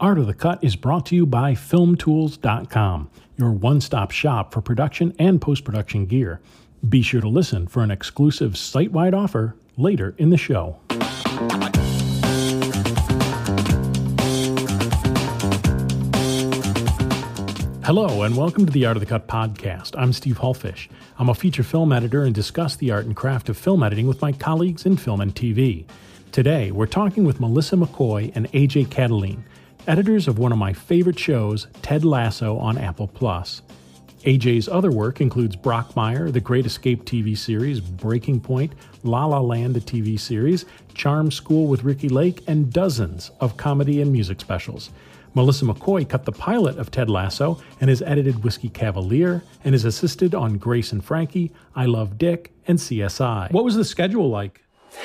Art of the Cut is brought to you by FilmTools.com, your one stop shop for production and post production gear. Be sure to listen for an exclusive site wide offer later in the show. Hello, and welcome to the Art of the Cut podcast. I'm Steve Hullfish. I'm a feature film editor and discuss the art and craft of film editing with my colleagues in film and TV. Today, we're talking with Melissa McCoy and AJ Catoline, editors of one of my favorite shows, Ted Lasso on Apple Plus. AJ's other work includes Brockmire, the Great Escape TV series, Breaking Point, La La Land, the TV series, Charm School with Ricki Lake, and dozens of comedy and music specials. Melissa McCoy cut the pilot of Ted Lasso and has edited Whiskey Cavalier and is assisted on Grace and Frankie, I Love Dick, and CSI. What was the schedule like?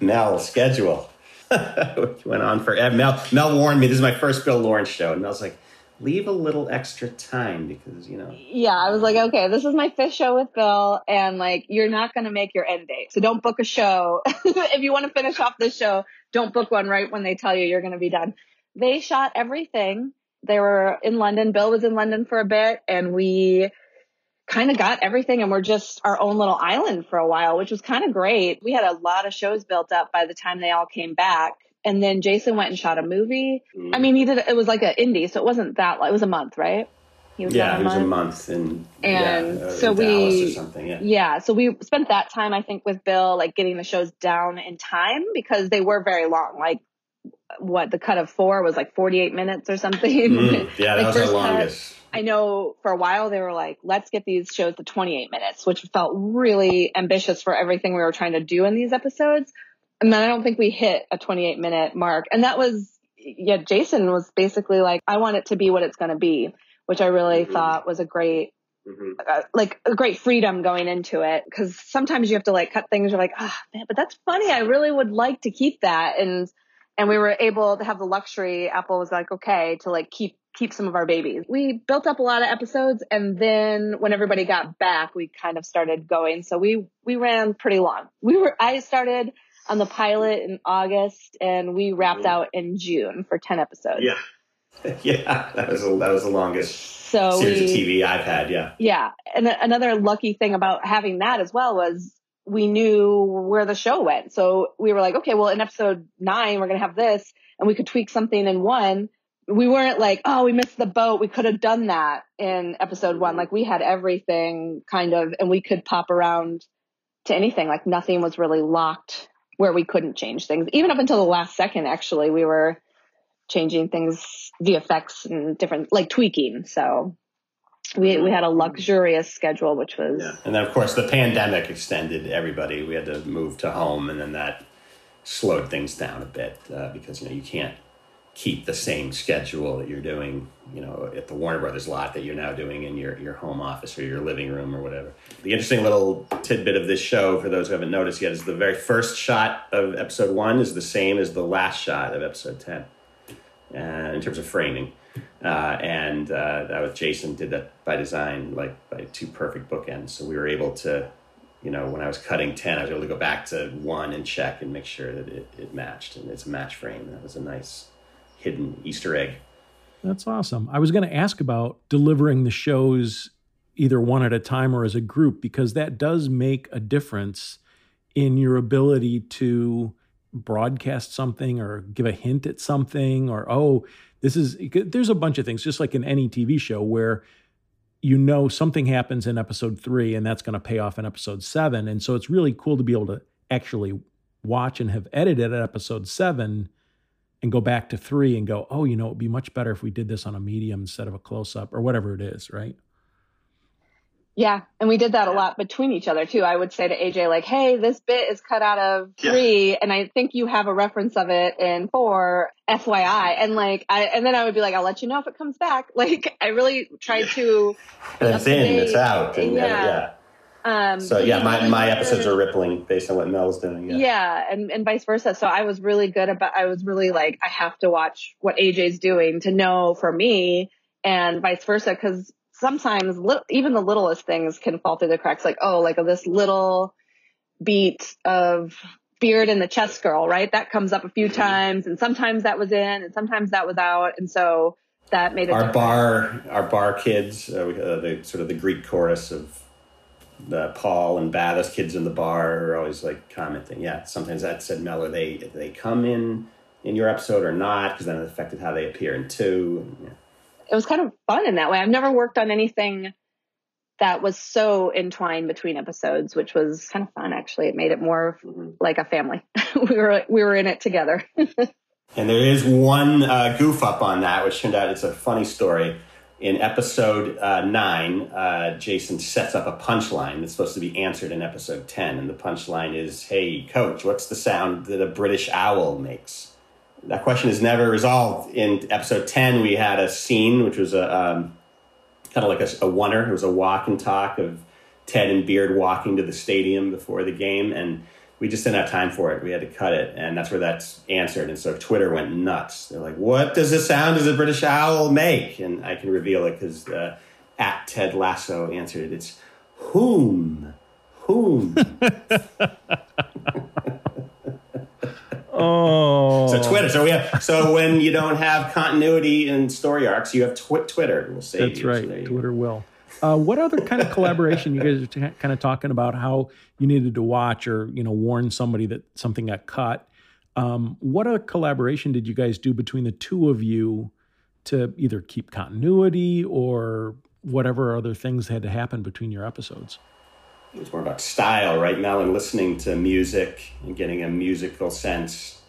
now, schedule. went on for Mel. Mel warned me. This is my first Bill Lawrence show, and Mel's like, "Leave a little extra time because you know." Yeah, I was like, okay, this is my fifth show with Bill, and like, you're not going to make your end date, so don't book a show. if you want to finish off this show, don't book one right when they tell you you're going to be done. They shot everything. They were in London. Bill was in London for a bit, and we kind of got everything and we're just our own little island for a while, which was kind of great. We had a lot of shows built up by the time they all came back. And then Jason went and shot a movie. Mm. I mean, he did, it was like an indie, so it wasn't that, it was a month, right? He was yeah, it was a month in, and yeah, so we, yeah. yeah, so we spent that time, I think, with Bill, like getting the shows down in time because they were very long. Like what the cut of four was like 48 minutes or something. Mm, yeah, like that was our longest. Cut, I know for a while they were like, let's get these shows to 28 minutes, which felt really ambitious for everything we were trying to do in these episodes. And then I don't think we hit a 28 minute mark. And that was, yeah, Jason was basically like, I want it to be what it's going to be, which I really mm-hmm. thought was a great Mm-hmm. Uh, like a great freedom going into it because sometimes you have to like cut things. You're like, ah, oh, man, but that's funny. I really would like to keep that, and and we were able to have the luxury. Apple was like, okay, to like keep keep some of our babies. We built up a lot of episodes and then when everybody got back, we kind of started going. So we, we ran pretty long. We were, I started on the pilot in August and we wrapped mm-hmm. out in June for 10 episodes. Yeah. Yeah. That was, a, that was the longest so series we, of TV I've had. Yeah. Yeah. And another lucky thing about having that as well was we knew where the show went. So we were like, okay, well, in episode nine, we're going to have this and we could tweak something in one we weren't like, oh, we missed the boat. We could have done that in episode one. Like we had everything kind of, and we could pop around to anything. Like nothing was really locked where we couldn't change things. Even up until the last second, actually, we were changing things, the effects and different, like tweaking. So we, we had a luxurious schedule, which was. Yeah. And then, of course, the pandemic extended everybody. We had to move to home, and then that slowed things down a bit uh, because, you know, you can't keep the same schedule that you're doing, you know, at the Warner Brothers lot that you're now doing in your, your home office or your living room or whatever. The interesting little tidbit of this show, for those who haven't noticed yet, is the very first shot of episode one is the same as the last shot of episode 10 uh, in terms of framing. Uh, and uh, that with Jason did that by design, like by two perfect bookends. So we were able to, you know, when I was cutting 10, I was able to go back to one and check and make sure that it, it matched. And it's a match frame. That was a nice hidden Easter egg. That's awesome. I was going to ask about delivering the shows either one at a time or as a group because that does make a difference in your ability to broadcast something or give a hint at something or oh this is there's a bunch of things just like in any TV show where you know something happens in episode 3 and that's going to pay off in episode 7 and so it's really cool to be able to actually watch and have edited at episode 7 and go back to three and go, oh, you know, it'd be much better if we did this on a medium instead of a close up or whatever it is, right? Yeah. And we did that a lot between each other too. I would say to AJ, like, hey, this bit is cut out of three. Yeah. And I think you have a reference of it in four, FYI. And like, I, and then I would be like, I'll let you know if it comes back. Like, I really tried to. and it's in, it's out. And yeah. yeah. Um, so yeah, my, my episodes are rippling based on what Mel's doing. Yeah. yeah, and, and vice versa. So I was really good about, I was really like, I have to watch what AJ's doing to know for me and vice versa. Cause sometimes even the littlest things can fall through the cracks. Like, oh, like this little beat of Beard and the Chess Girl, right? That comes up a few times, and sometimes that was in, and sometimes that was out, and so that made it. Our different. bar, our bar kids, uh, uh, the sort of the Greek chorus of the Paul and Ba, kids in the bar are always like commenting. Yeah, sometimes that said Mel, they they come in in your episode or not? Because then it affected how they appear in two. Yeah. It was kind of fun in that way. I've never worked on anything that was so entwined between episodes, which was kind of fun. Actually, it made it more mm-hmm. like a family. we were we were in it together. and there is one uh, goof up on that, which turned out it's a funny story. In episode uh, nine, uh, Jason sets up a punchline that's supposed to be answered in episode ten, and the punchline is, "Hey, coach, what's the sound that a British owl makes?" That question is never resolved. In episode ten, we had a scene which was a um, kind of like a, a oneer. It was a walk and talk of Ted and Beard walking to the stadium before the game, and we just didn't have time for it. We had to cut it, and that's where that's answered. And so Twitter went nuts. They're like, "What does the sound does a British owl make?" And I can reveal it because uh, at Ted Lasso answered it. It's whom, whom. Oh. So Twitter. So we have. So when you don't have continuity in story arcs, you have tw- Twitter. We'll say that's right. So Twitter will. Uh, what other kind of collaboration you guys are t- kind of talking about? How you needed to watch or you know warn somebody that something got cut. Um, what other collaboration did you guys do between the two of you to either keep continuity or whatever other things had to happen between your episodes? It was more about style, right, Mel, and listening to music and getting a musical sense.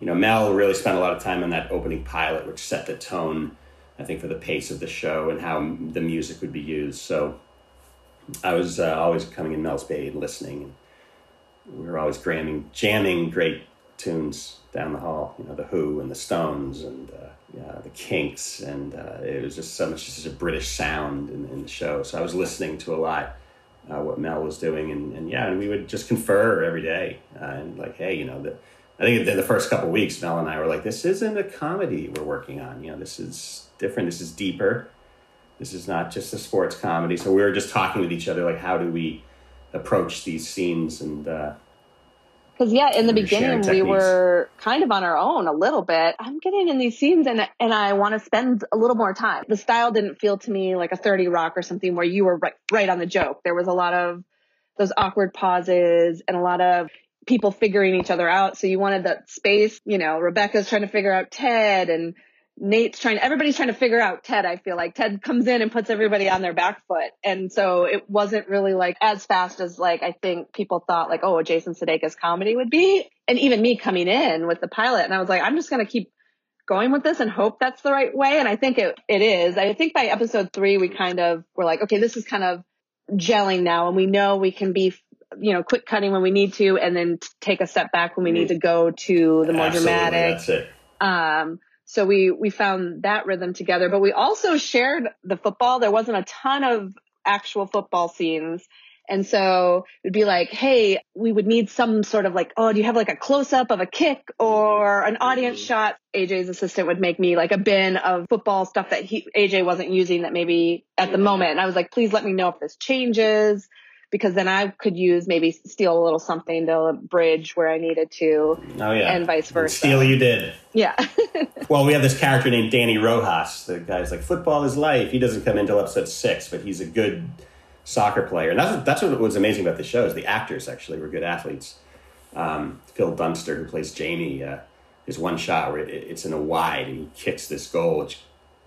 You know, Mel really spent a lot of time on that opening pilot, which set the tone, I think, for the pace of the show and how the music would be used. So I was uh, always coming in Mel's Bay and listening. And we were always jamming, jamming great tunes down the hall. You know, the Who and the Stones and uh, yeah, the Kinks, and uh, it was just so much just a British sound in, in the show. So I was listening to a lot uh, what Mel was doing, and, and yeah, and we would just confer every day, uh, and like, hey, you know, the, I think in the first couple weeks, Mel and I were like, this isn't a comedy we're working on, you know, this is different, this is deeper, this is not just a sports comedy. So we were just talking with each other, like, how do we approach these scenes, and uh, because yeah, in the beginning we were kind of on our own a little bit. I'm getting in these scenes and and I want to spend a little more time. The style didn't feel to me like a 30 Rock or something where you were right, right on the joke. There was a lot of those awkward pauses and a lot of people figuring each other out. So you wanted that space. You know, Rebecca's trying to figure out Ted and Nate's trying, everybody's trying to figure out Ted. I feel like Ted comes in and puts everybody on their back foot. And so it wasn't really like as fast as like I think people thought like, oh, Jason Sudeikis comedy would be. And even me coming in with the pilot and I was like, I'm just going to keep going with this and hope that's the right way. And I think it, it is. I think by episode three, we kind of were like, okay, this is kind of gelling now and we know we can be you know, quick cutting when we need to, and then take a step back when we need to go to the more Absolutely, dramatic. That's it. Um, so we, we found that rhythm together, but we also shared the football. There wasn't a ton of actual football scenes. And so it'd be like, Hey, we would need some sort of like, Oh, do you have like a close up of a kick or an audience mm-hmm. shot? AJ's assistant would make me like a bin of football stuff that he, AJ wasn't using that maybe at the moment. And I was like, please let me know if this changes because then I could use maybe steal a little something to bridge where I needed to. Oh yeah, and vice versa. And steal you did. Yeah. well, we have this character named Danny Rojas. The guy's like football is life. He doesn't come until episode six, but he's a good soccer player, and that's that's what was amazing about the show is the actors actually were good athletes. Um, Phil Dunster, who plays Jamie, uh, is one shot where it, it's in a wide and he kicks this goal which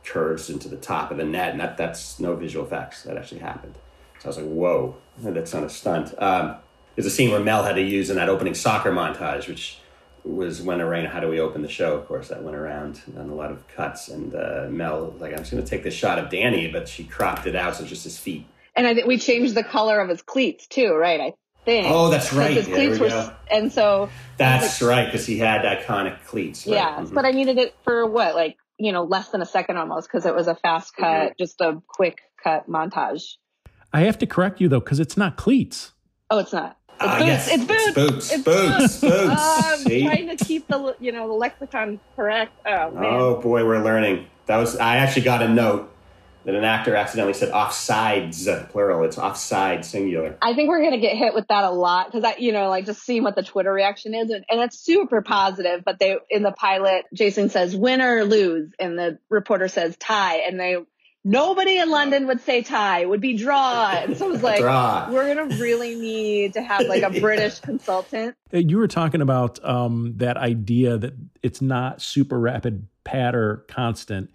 curves into the top of the net, and that that's no visual effects. That actually happened. So I was like, whoa, that's not a stunt. Um, there's a scene where Mel had to use in that opening soccer montage, which was when around how do we open the show of course that went around on a lot of cuts and uh, mel was like i'm just going to take this shot of danny but she cropped it out so it's just his feet and i think we changed the color of his cleats too right i think oh that's right his yeah, cleats were, and so that's like, right because he had iconic cleats right? yeah mm-hmm. but i needed it for what like you know less than a second almost because it was a fast cut mm-hmm. just a quick cut montage I have to correct you though, because it's not cleats. Oh, it's not. It's uh, boots. Yes. It's boots. It's boots. It's boots. boots. boots. I'm trying to keep the you know the lexicon correct. Oh man. Oh boy, we're learning. That was I actually got a note that an actor accidentally said offsides plural. It's offside singular. I think we're gonna get hit with that a lot because I, you know, like just seeing what the Twitter reaction is, and, and it's super positive. But they in the pilot, Jason says win or lose, and the reporter says tie, and they nobody in London would say tie, it would be draw. And so it was like, draw. we're going to really need to have like a British consultant. You were talking about um, that idea that it's not super rapid patter constant.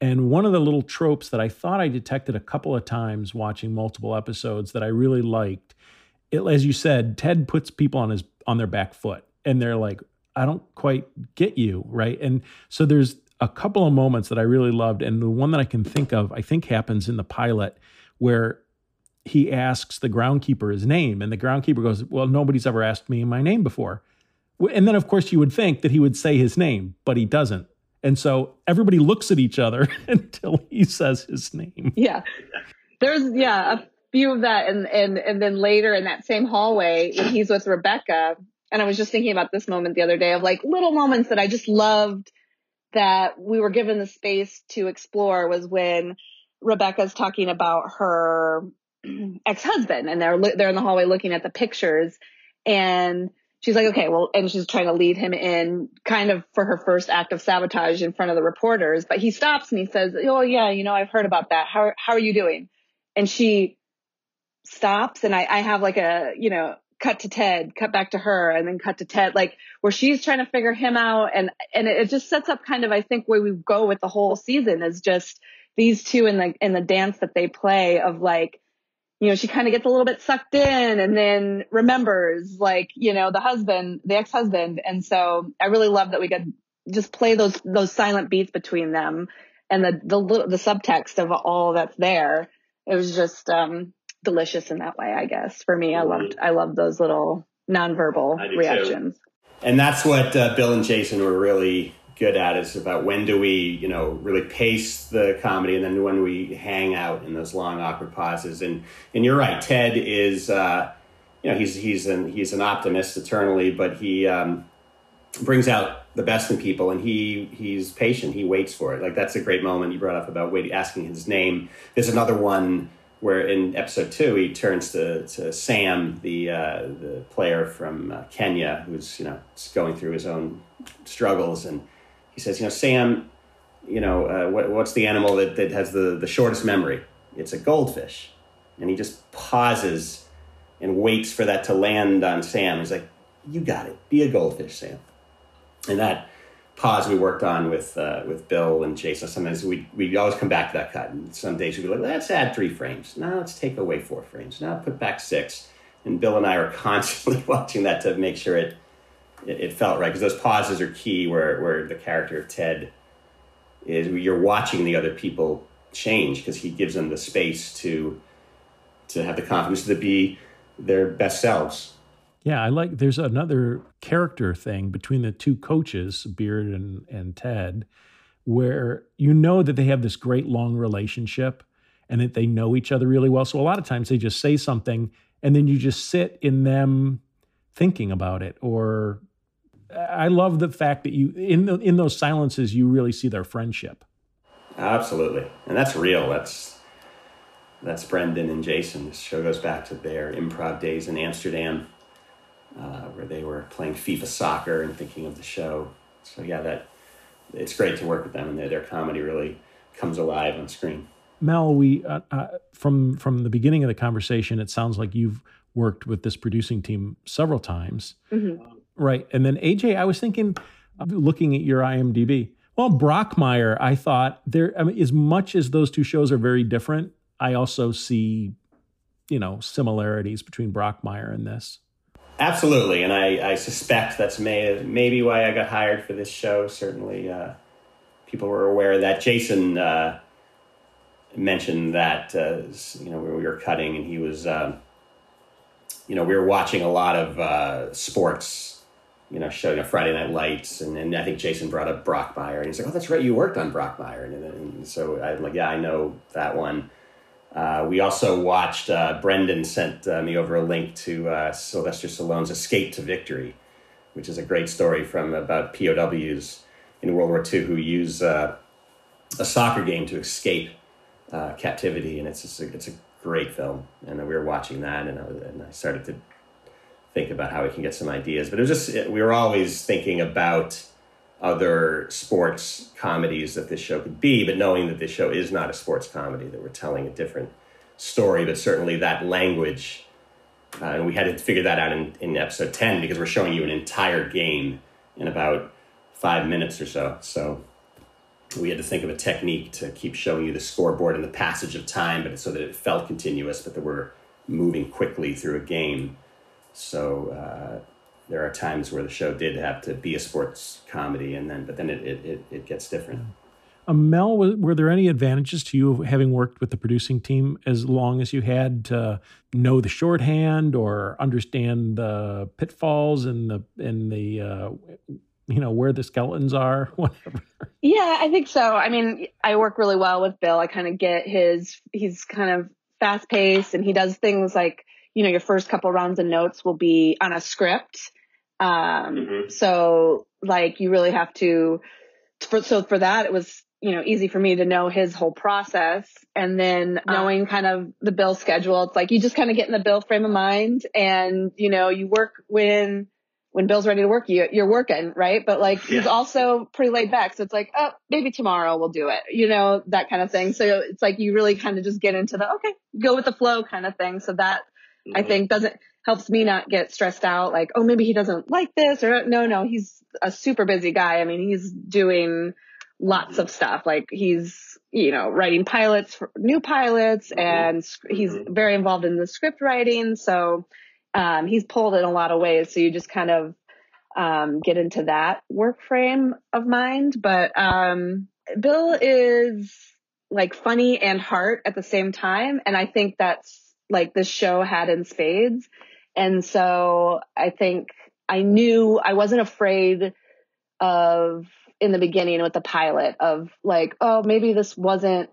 And one of the little tropes that I thought I detected a couple of times watching multiple episodes that I really liked, it, as you said, Ted puts people on his on their back foot, and they're like, "I don't quite get you," right? And so there's a couple of moments that I really loved, and the one that I can think of, I think happens in the pilot, where he asks the groundkeeper his name, and the groundkeeper goes, "Well, nobody's ever asked me my name before." And then, of course, you would think that he would say his name, but he doesn't. And so everybody looks at each other until he says his name. Yeah. There's yeah, a few of that and and and then later in that same hallway when he's with Rebecca, and I was just thinking about this moment the other day of like little moments that I just loved that we were given the space to explore was when Rebecca's talking about her ex-husband and they're they're in the hallway looking at the pictures and she's like, okay, well, and she's trying to lead him in kind of for her first act of sabotage in front of the reporters. But he stops and he says, oh, yeah, you know, I've heard about that. How, how are you doing? And she stops and I, I have like a, you know, cut to Ted, cut back to her and then cut to Ted, like where she's trying to figure him out. And, and it just sets up kind of, I think where we go with the whole season is just these two in the, in the dance that they play of like, you know, she kind of gets a little bit sucked in and then remembers like, you know, the husband, the ex-husband. And so I really love that we could just play those, those silent beats between them and the, the, the subtext of all that's there. It was just, um, delicious in that way, I guess. For me, I loved, I loved those little nonverbal reactions. Too. And that's what uh, Bill and Jason were really good at is about when do we, you know, really pace the comedy and then when we hang out in those long awkward pauses. And and you're right, Ted is, uh, you know, he's he's an he's an optimist eternally, but he um, brings out the best in people, and he he's patient. He waits for it. Like that's a great moment you brought up about waiting, asking his name. There's another one where in episode two he turns to, to Sam, the uh, the player from uh, Kenya, who's you know going through his own struggles and he says, you know, Sam, you know, uh, what, what's the animal that, that has the, the shortest memory? It's a goldfish. And he just pauses and waits for that to land on Sam. He's like, you got it. Be a goldfish, Sam. And that pause we worked on with uh, with Bill and Jason. Sometimes we we always come back to that cut. And some days we'd be like, let's add three frames. Now let's take away four frames. Now put back six. And Bill and I are constantly watching that to make sure it it, it felt right because those pauses are key where, where the character of Ted is you're watching the other people change because he gives them the space to to have the confidence to be their best selves. Yeah, I like there's another character thing between the two coaches, Beard and, and Ted, where you know that they have this great long relationship and that they know each other really well. So a lot of times they just say something and then you just sit in them thinking about it or I love the fact that you in the, in those silences you really see their friendship. Absolutely, and that's real. That's that's Brendan and Jason. This show goes back to their improv days in Amsterdam, uh, where they were playing FIFA soccer and thinking of the show. So yeah, that it's great to work with them, and their, their comedy really comes alive on screen. Mel, we uh, uh, from from the beginning of the conversation, it sounds like you've worked with this producing team several times. Mm-hmm. Right. And then AJ, I was thinking, looking at your IMDb. Well, Brockmire, I thought there, I mean, as much as those two shows are very different, I also see, you know, similarities between Brockmire and this. Absolutely. And I, I suspect that's may, maybe why I got hired for this show. Certainly, uh, people were aware of that. Jason uh, mentioned that, uh, you know, we were cutting and he was, uh, you know, we were watching a lot of uh, sports you know, showing up Friday Night Lights, and, and I think Jason brought up Brockmire, and he's like, "Oh, that's right, you worked on Brockmire," and, and so I'm like, "Yeah, I know that one." Uh, we also watched. Uh, Brendan sent uh, me over a link to uh, Sylvester Stallone's Escape to Victory, which is a great story from about POWs in World War II who use uh, a soccer game to escape captivity, and it's a, it's a great film. And we were watching that, and I, was, and I started to think about how we can get some ideas. But it was just we were always thinking about other sports comedies that this show could be, but knowing that this show is not a sports comedy, that we're telling a different story, but certainly that language. Uh, and we had to figure that out in, in episode 10 because we're showing you an entire game in about five minutes or so. So we had to think of a technique to keep showing you the scoreboard and the passage of time, but so that it felt continuous, but that we're moving quickly through a game. So uh, there are times where the show did have to be a sports comedy, and then but then it it, it, it gets different. Uh, Mel, were there any advantages to you of having worked with the producing team as long as you had to know the shorthand or understand the pitfalls and the and the uh, you know where the skeletons are whatever? Yeah i think so. I mean i work really well with bill. I kind of get his he's kind of fast paced and he does things like you know your first couple rounds of notes will be on a script um mm-hmm. so like you really have to for, so for that it was you know easy for me to know his whole process and then knowing kind of the bill schedule it's like you just kind of get in the bill frame of mind and you know you work when when Bill's ready to work, you, you're working, right? But like he's also pretty laid back. So it's like, oh, maybe tomorrow we'll do it, you know, that kind of thing. So it's like you really kind of just get into the, okay, go with the flow kind of thing. So that mm-hmm. I think doesn't, helps me not get stressed out. Like, oh, maybe he doesn't like this or no, no, he's a super busy guy. I mean, he's doing lots of stuff. Like he's, you know, writing pilots for new pilots mm-hmm. and he's mm-hmm. very involved in the script writing. So, um, he's pulled in a lot of ways. So you just kind of um, get into that work frame of mind. But um, Bill is like funny and heart at the same time. And I think that's like this show had in spades. And so I think I knew I wasn't afraid of in the beginning with the pilot of like, oh, maybe this wasn't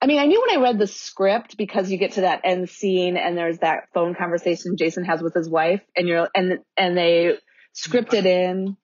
I mean, I knew when I read the script because you get to that end scene and there's that phone conversation Jason has with his wife and you're, and, and they scripted in,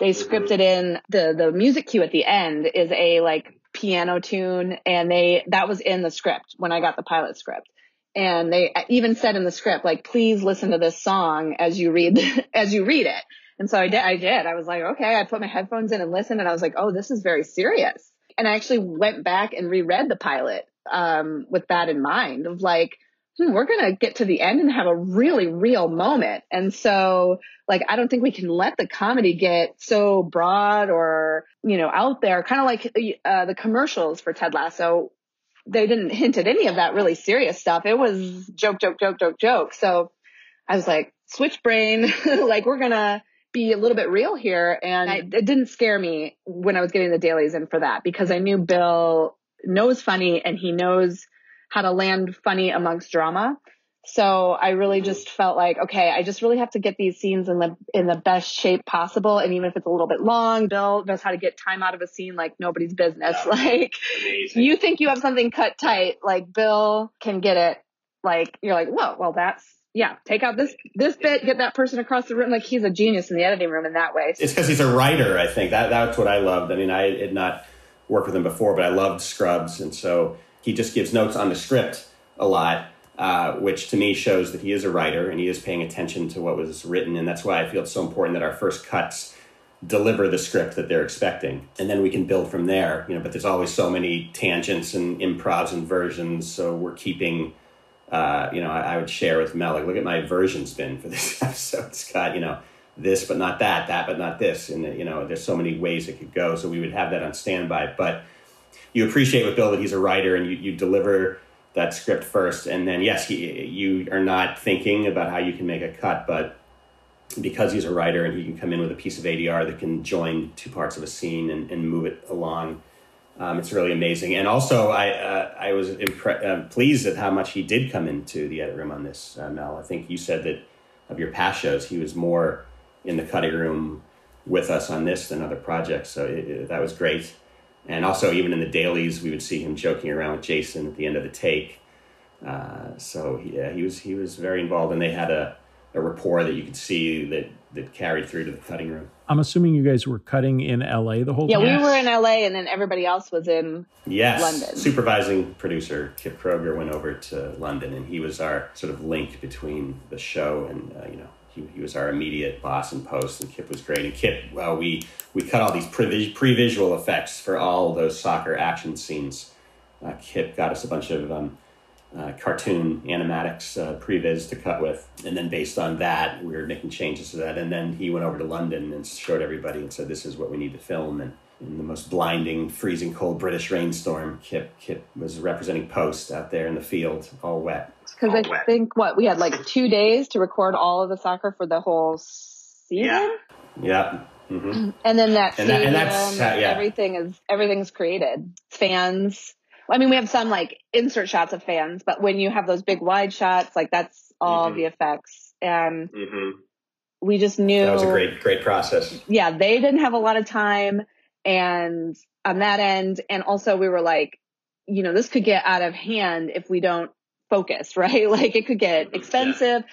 they scripted in the, the music cue at the end is a like piano tune and they, that was in the script when I got the pilot script. And they even said in the script, like, please listen to this song as you read, as you read it. And so I did, I did. I was like, okay, I put my headphones in and listened and I was like, oh, this is very serious and I actually went back and reread the pilot um, with that in mind of like, hmm, we're going to get to the end and have a really real moment. And so, like, I don't think we can let the comedy get so broad or, you know, out there, kind of like uh, the commercials for Ted Lasso. They didn't hint at any of that really serious stuff. It was joke, joke, joke, joke, joke. So I was like, switch brain. like, we're going to, be a little bit real here. And I, it didn't scare me when I was getting the dailies in for that because I knew Bill knows funny and he knows how to land funny amongst drama. So I really mm-hmm. just felt like, okay, I just really have to get these scenes in the in the best shape possible. And even if it's a little bit long, Bill knows how to get time out of a scene like nobody's business. Yeah, like amazing. you think you have something cut tight, like Bill can get it. Like you're like, whoa, well that's yeah, take out this this bit, get that person across the room. Like he's a genius in the editing room in that way. It's because he's a writer. I think that that's what I loved. I mean, I had not worked with him before, but I loved Scrubs, and so he just gives notes on the script a lot, uh, which to me shows that he is a writer and he is paying attention to what was written, and that's why I feel it's so important that our first cuts deliver the script that they're expecting and then we can build from there you know but there's always so many tangents and improvs and versions so we're keeping uh, you know, I, I, would share with Mel, like, look at my version spin for this episode. It's got, you know, this but not that, that but not this. And, you know, there's so many ways it could go. So we would have that on standby. But you appreciate with Bill that he's a writer and you, you deliver that script first. And then, yes, he, you are not thinking about how you can make a cut, but because he's a writer and he can come in with a piece of ADR that can join two parts of a scene and, and move it along um, it's really amazing, and also I uh, I was impre- uh, pleased at how much he did come into the edit room on this. Uh, Mel, I think you said that of your past shows, he was more in the cutting room with us on this than other projects, so it, it, that was great. And also, even in the dailies, we would see him joking around with Jason at the end of the take. Uh, so yeah, he was he was very involved, and they had a, a rapport that you could see that that carried through to the cutting room. I'm assuming you guys were cutting in LA the whole Yeah, time. we were in LA, and then everybody else was in Yes, London. supervising producer Kip Kroeger went over to London, and he was our sort of link between the show and uh, you know he, he was our immediate boss in post, and Kip was great. And Kip, well, we we cut all these pre visual effects for all those soccer action scenes. Uh, Kip got us a bunch of um, uh, cartoon animatics uh, previs to cut with, and then based on that, we were making changes to that. And then he went over to London and showed everybody and said, "This is what we need to film." And in the most blinding, freezing cold British rainstorm, Kip Kip was representing post out there in the field, all wet. Because I wet. think what we had like two days to record all of the soccer for the whole season, Yeah. Yeah. hmm and then that And that- and that's how- yeah. everything is everything's created. Fans. I mean, we have some like insert shots of fans, but when you have those big wide shots, like that's all Mhm. the effects, and hmm we just knew That was a great, great process. yeah, they didn't have a lot of time and on that end, and also we were like, you know, this could get out of hand if we don't focus, right? Like it could get Mhm, expensive.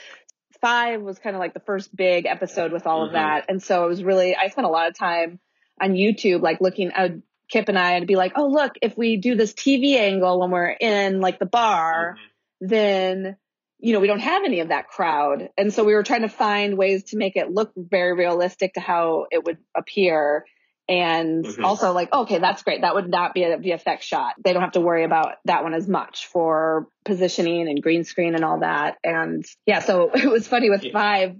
Five was kind of like the first big episode with all of Mhm. that. And so it was really, I spent a lot of time on YouTube, like looking at Kip and I would be like, oh, look, if we do this TV angle when we're in like the bar, then you know we don't have any of that crowd and so we were trying to find ways to make it look very realistic to how it would appear and Mhm. also like okay that's great. That would not be a vfx shot. They don't have to worry about that one as much for positioning and green screen and all that. And yeah so it was funny with Yeah. five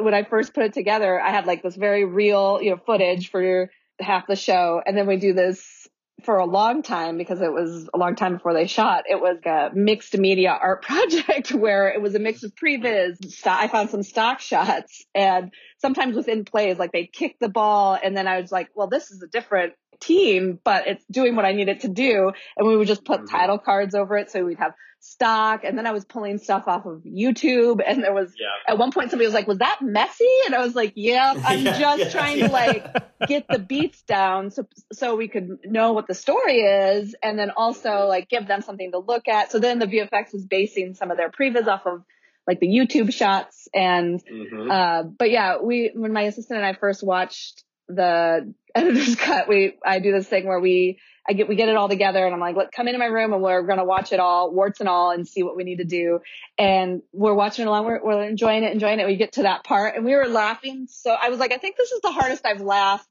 when i first put it together i had like this very real you know footage for half the show. And then we do this for a long time because it was a long time before they shot. It was a mixed media art project where it was a mix of previs. I found some stock shots and sometimes within plays, like they'd kick the ball and then I was like, well, this is a different team, but it's doing what I need it to do. And we would just put Mhm. title cards over it. So we'd have stock and then I was pulling stuff off of YouTube and there was Yeah. at one point somebody was like, was that messy? And I was like, yeah, I'm Yeah, just yeah, trying to like get the beats down so so we could know what the story is and then also like give them something to look at. So then the VFX was basing some of their previs off of like the YouTube shots and hmm uh but yeah, we when my assistant and I first watched the editor's cut, we I do this thing where we I get we get it all together and I'm like, let come into my room and we're gonna watch it all, warts and all, and see what we need to do. And we're watching it along, we're, we're enjoying it, enjoying it. We get to that part and we were laughing. So I was like, I think this is the hardest I've laughed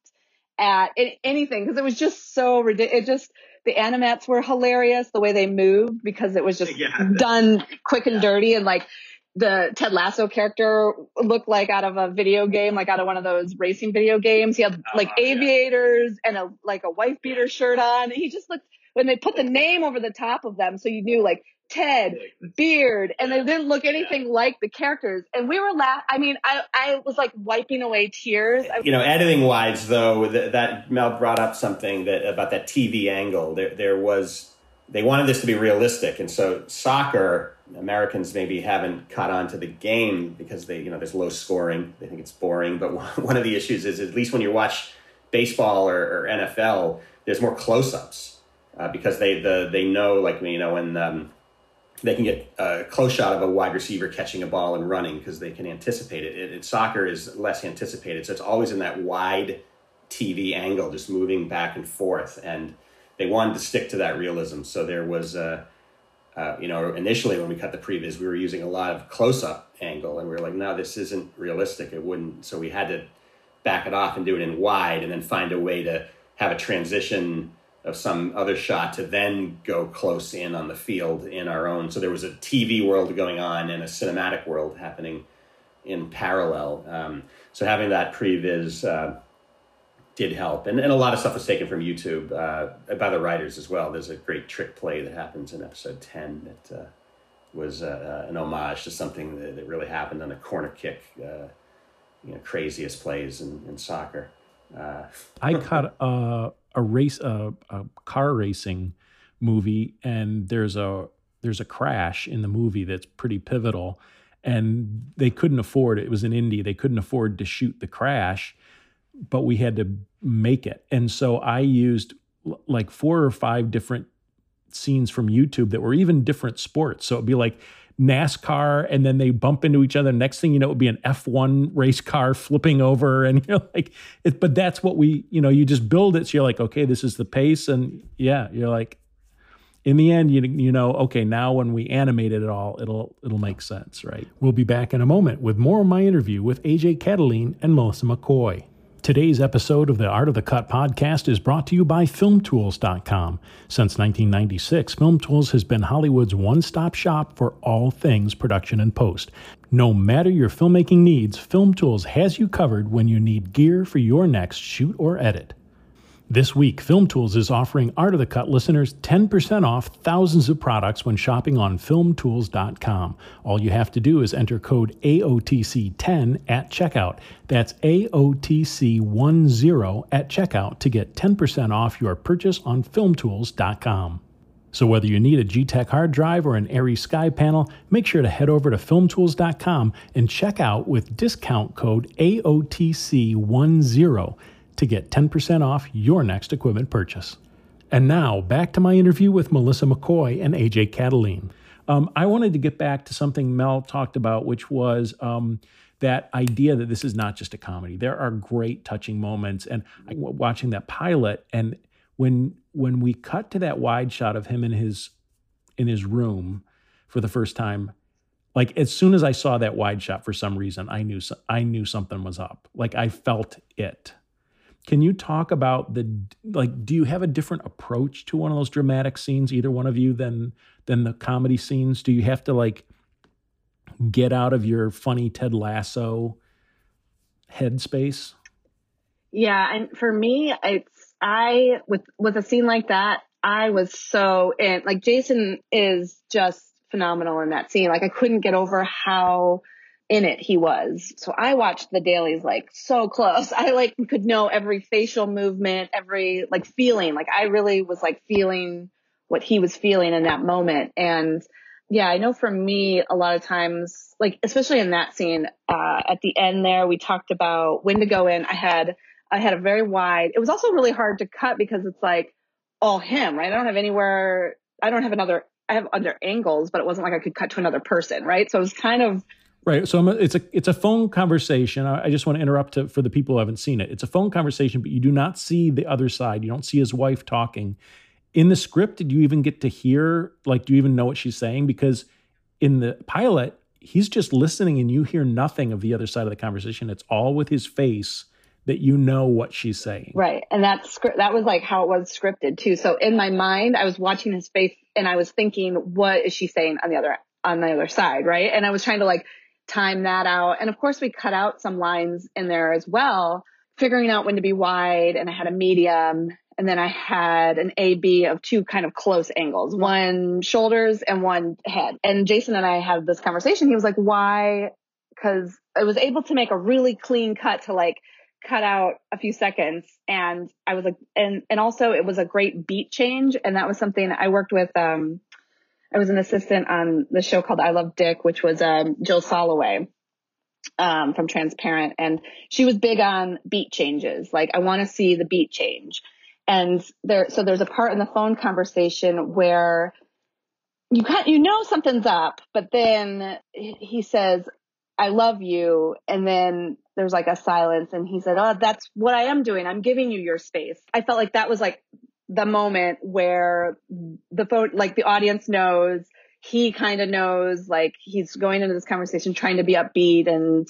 at in, anything because it was just so ridiculous. It just the animats were hilarious the way they moved because it was just Yeah. done quick and Yeah. dirty and like the Ted Lasso character looked like out of a video game, like out of one of those racing video games. He had like Uh-huh, yeah. aviators and a like a wife beater shirt on. He just looked when they put the name over the top of them, so you knew like Ted beard, and they didn't look anything like the characters. And we were laugh. I mean, I I was like wiping away tears. You know, editing wise, though, th- that Mel brought up something that about that TV angle. There, there was they wanted this to be realistic, and so soccer Americans maybe haven't caught on to the game because they, you know, there's low scoring. They think it's boring. But one of the issues is at least when you watch baseball or, or NFL, there's more close-ups uh, because they the they know like you know when. Um, they can get a close shot of a wide receiver catching a ball and running because they can anticipate it. Soccer is less anticipated, so it's always in that wide TV angle, just moving back and forth. And they wanted to stick to that realism, so there was, uh, uh, you know, initially when we cut the previs, we were using a lot of close-up angle, and we were like, no, this isn't realistic. It wouldn't. So we had to back it off and do it in wide, and then find a way to have a transition of some other shot to then go close in on the field in our own. So there was a TV world going on and a cinematic world happening in parallel. Um, so having that previs uh, did help, and, and a lot of stuff was taken from YouTube uh, by the writers as well. There's a great trick play that happens in episode ten that uh, was uh, an homage to something that, that really happened on a corner kick. Uh, you know, craziest plays in, in soccer. Uh, I caught a a race a, a car racing movie, and there's a there's a crash in the movie that's pretty pivotal, and they couldn't afford it. was in Indy. They couldn't afford to shoot the crash, but we had to make it, and so I used like four or five different scenes from YouTube that were even different sports. So it'd be like NASCAR and then they bump into each other. Next thing you know, it would be an F1 race car flipping over. And you're like, it, but that's what we, you know, you just build it. So you're like, okay, this is the pace. And yeah, you're like, in the end, you, you know, okay, now when we animate it all, it'll it'll make sense, right? We'll be back in a moment with more of my interview with AJ Catoline and Melissa McCoy. Today's episode of the Art of the Cut podcast is brought to you by FilmTools.com. Since 1996, FilmTools has been Hollywood's one stop shop for all things production and post. No matter your filmmaking needs, FilmTools has you covered when you need gear for your next shoot or edit. This week, Film Tools is offering Art of the Cut listeners 10% off thousands of products when shopping on filmtools.com. All you have to do is enter code AOTC10 at checkout. That's AOTC10 at checkout to get 10% off your purchase on filmtools.com. So whether you need a G-Tech hard drive or an ARRI Sky panel, make sure to head over to filmtools.com and check out with discount code AOTC10 to get 10% off your next equipment purchase. And now, back to my interview with Melissa McCoy and AJ Catoline. Um, I wanted to get back to something Mel talked about, which was um, that idea that this is not just a comedy. There are great touching moments, and I, watching that pilot, and when when we cut to that wide shot of him in his in his room for the first time, like as soon as I saw that wide shot, for some reason, I knew I knew something was up. Like I felt it. Can you talk about the like? Do you have a different approach to one of those dramatic scenes, either one of you, than than the comedy scenes? Do you have to like get out of your funny Ted Lasso headspace? Yeah, and for me, it's I with with a scene like that, I was so in. Like Jason is just phenomenal in that scene. Like I couldn't get over how in it he was. So I watched the dailies like so close. I like could know every facial movement, every like feeling. Like I really was like feeling what he was feeling in that moment. And yeah, I know for me, a lot of times, like especially in that scene, uh, at the end there, we talked about when to go in. I had, I had a very wide, it was also really hard to cut because it's like all him, right? I don't have anywhere, I don't have another, I have other angles, but it wasn't like I could cut to another person, right? So it was kind of, Right. So a, it's a it's a phone conversation. I, I just want to interrupt to, for the people who haven't seen it. It's a phone conversation, but you do not see the other side. You don't see his wife talking. In the script, did you even get to hear? Like, do you even know what she's saying? Because in the pilot, he's just listening, and you hear nothing of the other side of the conversation. It's all with his face that you know what she's saying. Right. And that's that was like how it was scripted too. So in my mind, I was watching his face and I was thinking, what is she saying on the other on the other side, right? And I was trying to like time that out. And of course, we cut out some lines in there as well, figuring out when to be wide. And I had a medium. And then I had an A B of two kind of close angles, one shoulders and one head. And Jason and I had this conversation. He was like, why? Because I was able to make a really clean cut to like cut out a few seconds. And I was like, and, and also it was a great beat change. And that was something I worked with, um, I was an assistant on the show called I Love Dick, which was um, Jill Soloway um, from Transparent, and she was big on beat changes. Like, I want to see the beat change. And there, so there's a part in the phone conversation where you can you know something's up, but then he says, "I love you," and then there's like a silence, and he said, "Oh, that's what I am doing. I'm giving you your space." I felt like that was like the moment where the phone, like the audience knows, he kind of knows, like he's going into this conversation trying to be upbeat and,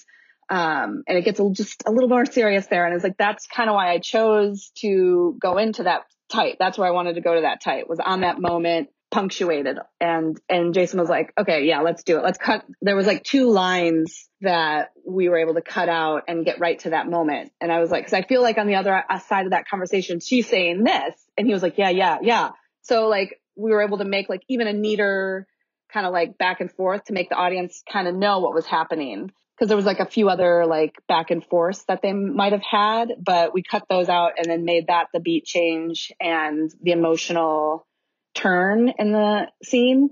um, and it gets a, just a little more serious there. And it's like, that's kind of why I chose to go into that tight. That's where I wanted to go to that tight was on that moment punctuated and and Jason was like, "Okay, yeah, let's do it. Let's cut." There was like two lines that we were able to cut out and get right to that moment. And I was like, cuz I feel like on the other uh, side of that conversation, she's saying this and he was like, "Yeah, yeah, yeah." So like we were able to make like even a neater kind of like back and forth to make the audience kind of know what was happening because there was like a few other like back and forth that they might have had, but we cut those out and then made that the beat change and the emotional turn in the scene.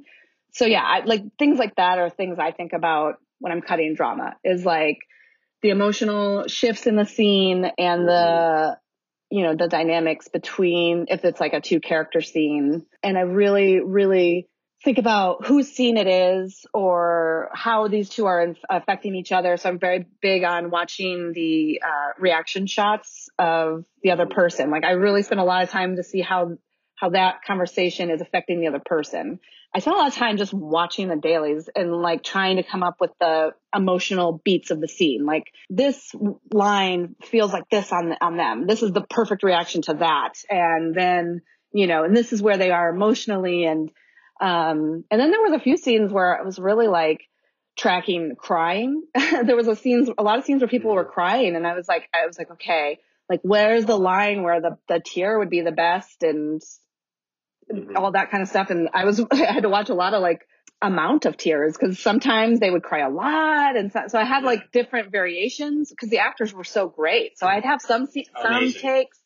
So yeah, I, like things like that are things I think about when I'm cutting drama is like the emotional shifts in the scene and the, mm-hmm. You know, the dynamics between if it's like a two character scene. And I really, really think about whose scene it is or how these two are inf- affecting each other. So I'm very big on watching the uh, reaction shots of the other person. Like I really spend a lot of time to see how how that conversation is affecting the other person. I spent a lot of time just watching the dailies and like trying to come up with the emotional beats of the scene. Like this line feels like this on on them. This is the perfect reaction to that. And then, you know, and this is where they are emotionally and um and then there was a few scenes where it was really like tracking crying. there was a scenes a lot of scenes where people were crying and I was like I was like okay, like where's the line where the the tear would be the best and mm-hmm. all that kind of stuff. And I was, I had to watch a lot of like amount of tears because sometimes they would cry a lot. And so, so I had like different variations because the actors were so great. So I'd have some, some takes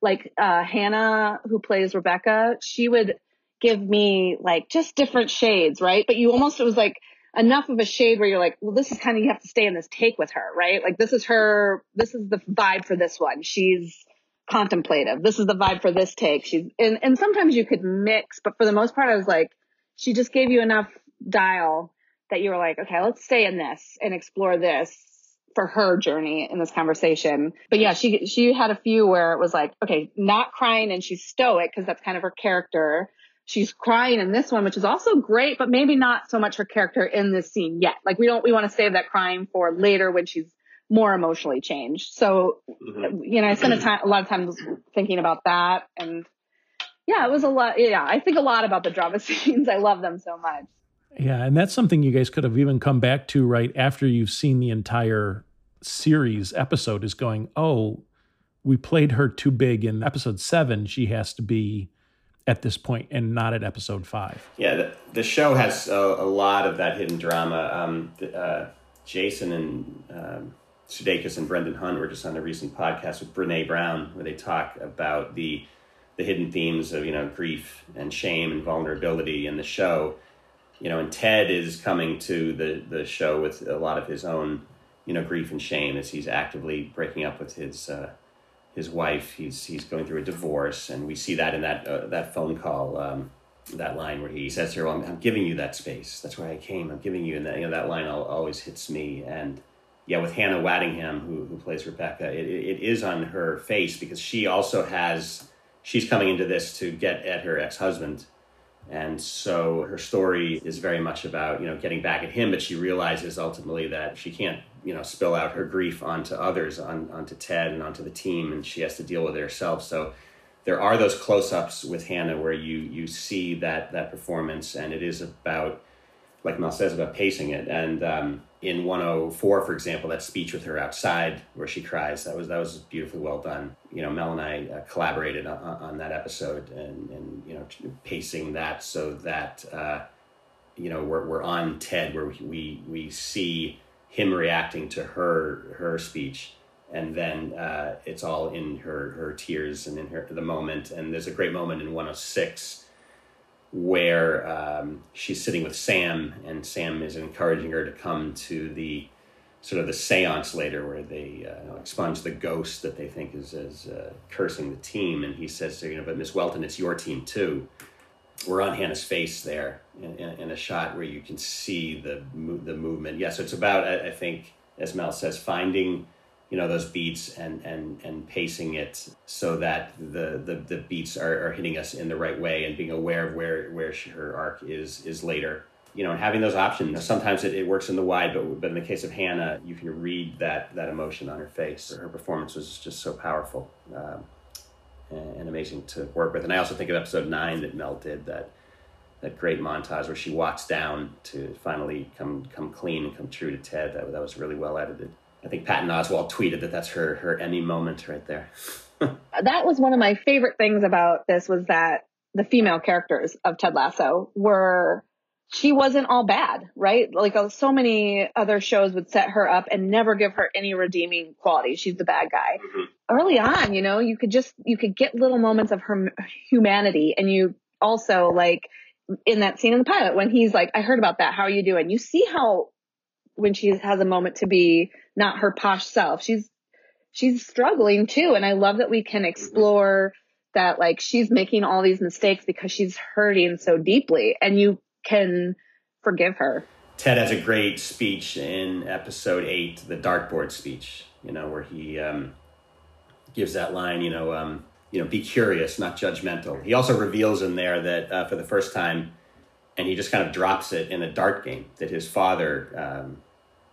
like, uh, Hannah who plays Rebecca, she would give me like just different shades, right? But you almost, it was like, enough of a shade where you're like, well, this is kind of, you have to stay in this take with her, right? Like this is her, this is the vibe for this one. She's contemplative. This is the vibe for this take. She's and, and sometimes you could mix, but for the most part, I was like, she just gave you enough dial that you were like, okay, let's stay in this and explore this for her journey in this conversation. But yeah, she she had a few where it was like, okay, not crying and she's stoic because that's kind of her character. She's crying in this one, which is also great, but maybe not so much her character in this scene yet. Like we don't we want to save that crying for later when she's more emotionally changed. So, mm-hmm. you know, I spent a, time, a lot of time thinking about that. And yeah, it was a lot. Yeah, I think a lot about the drama scenes. I love them so much. Yeah, and that's something you guys could have even come back to right after you've seen the entire series episode is going, oh, we played her too big in episode seven. She has to be at this point and not at episode five. Yeah, the, the show has a, a, lot of that hidden drama. Um, uh, Jason and um, Sudeikis and Brendan Hunt were just on a recent podcast with Brene Brown, where they talk about the the hidden themes of you know grief and shame and vulnerability in the show. You know, and Ted is coming to the the show with a lot of his own you know grief and shame as he's actively breaking up with his uh, his wife. He's he's going through a divorce, and we see that in that uh, that phone call. Um, that line where he says to her, well, I'm, I'm, giving you that space. That's why I came. I'm giving you." And that you know that line always hits me. And yeah, with Hannah Waddingham, who, who plays Rebecca, it, it is on her face because she also has, she's coming into this to get at her ex husband. And so her story is very much about, you know, getting back at him, but she realizes ultimately that she can't, you know, spill out her grief onto others, on, onto Ted and onto the team, and she has to deal with it herself. So there are those close-ups with Hannah where you you see that that performance, and it is about like Mel says about pacing it. And um, in 104, for example, that speech with her outside where she cries, that was that was beautifully well done. You know, Mel and I uh, collaborated on, on, that episode and, and, you know, pacing that so that, uh, you know, we're, we're on Ted where we, we see him reacting to her, her speech. And then uh, it's all in her, her tears and in her the moment. And there's a great moment in 106 where um, she's sitting with Sam, and Sam is encouraging her to come to the sort of the seance later where they uh, expunge the ghost that they think is, is uh, cursing the team. And he says you know, but Miss Welton, it's your team too. We're on Hannah's face there in, in, in, a shot where you can see the, the movement. Yeah, so it's about, I, I think, as Mel says, finding you know those beats and and and pacing it so that the the, the beats are, are hitting us in the right way and being aware of where where she, her arc is is later. You know and having those options. Sometimes it, it works in the wide but but in the case of hannah you can read that that emotion on her face. Her performance was just so powerful um, and, and amazing to work with. And i also think of episode 9 that mel did that that great montage where she walks down to finally come come clean and come true to ted. That, that was really well edited I think Patton Oswalt tweeted that that's her her Emmy moment right there. that was one of my favorite things about this was that the female characters of Ted Lasso were she wasn't all bad, right? Like uh, so many other shows would set her up and never give her any redeeming quality. She's the bad guy. Mm-hmm. Early on, you know, you could just you could get little moments of her humanity and you also like in that scene in the pilot when he's like, I heard about that. How are you doing? You see how when she has a moment to be not her posh self. She's she's struggling too, and I love that we can mm-hmm. explore that like she's making all these mistakes because she's hurting so deeply, and you can forgive her. Ted has a great speech in episode eight, the dartboard speech, you know, where he um, gives that line, you know, um, you know, be curious, not judgmental. He also reveals in there that uh, for the first time, and he just kind of drops it in a dart game that his father um,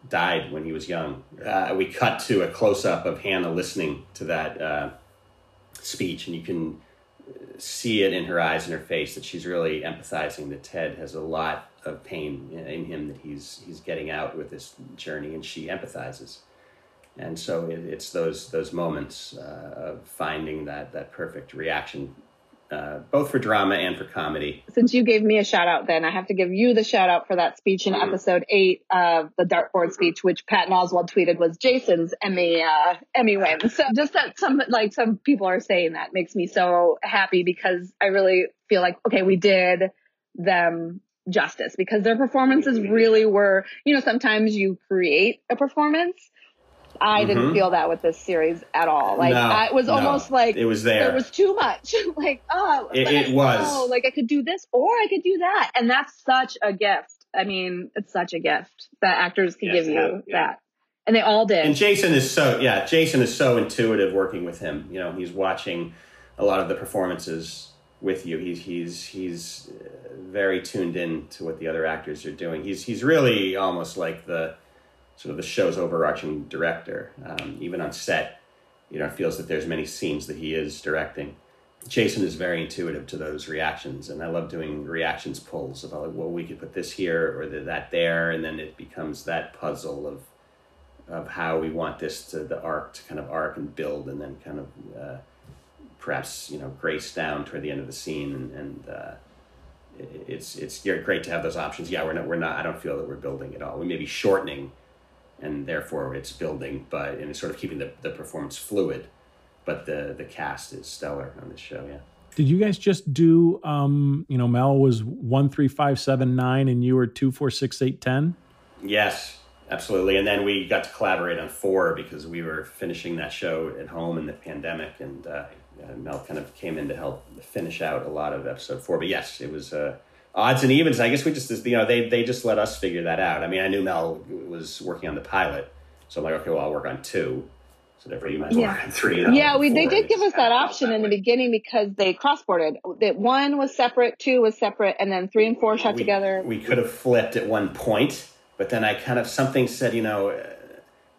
died when he was young. Uh, we cut to a close up of Hannah listening to that uh, speech, and you can see it in her eyes and her face that she's really empathizing that Ted has a lot of pain in him that he's he's getting out with this journey, and she empathizes. And so it, it's those those moments uh, of finding that that perfect reaction uh, both for drama and for comedy. Since you gave me a shout out, then I have to give you the shout out for that speech in mm-hmm. episode eight of the dartboard speech, which Patton Oswalt tweeted was Jason's Emmy uh, Emmy win. So just that some like some people are saying that makes me so happy because I really feel like okay, we did them justice because their performances really were. You know, sometimes you create a performance I mm-hmm. didn't feel that with this series at all. Like no, I, it was no, almost like it was there. It was too much. like oh, it, it was. Oh, like I could do this or I could do that, and that's such a gift. I mean, it's such a gift that actors can yes, give you yeah. that, and they all did. And Jason is so yeah. Jason is so intuitive working with him. You know, he's watching a lot of the performances with you. He's he's he's uh, very tuned in to what the other actors are doing. He's he's really almost like the sort of the show's overarching director. Um, even on set, you know, feels that there's many scenes that he is directing. Jason is very intuitive to those reactions, and I love doing reactions pulls about like, well, we could put this here or that there, and then it becomes that puzzle of of how we want this to the arc to kind of arc and build, and then kind of uh, perhaps you know grace down toward the end of the scene, and, and uh, it's it's great to have those options. Yeah, we're not we're not. I don't feel that we're building at all. We may be shortening and therefore it's building, but and it's sort of keeping the, the performance fluid. But the the cast is stellar on this show. Yeah. Did you guys just do? Um, you know, Mel was one three five seven nine, and you were two four six eight ten. Yes, absolutely. And then we got to collaborate on four because we were finishing that show at home in the pandemic, and uh, Mel kind of came in to help finish out a lot of episode four. But yes, it was. Uh, odds and evens. I guess we just, you know, they they just let us figure that out. I mean, I knew Mel was working on the pilot, so I'm like, okay, well, I'll work on two. So therefore, you might as well yeah. work on three. Yeah, we they did give us that option in the beginning because they cross-boarded. That one was separate, two was separate, and then three and four shot we, together. We could have flipped at one point, but then I kind of something said, you know.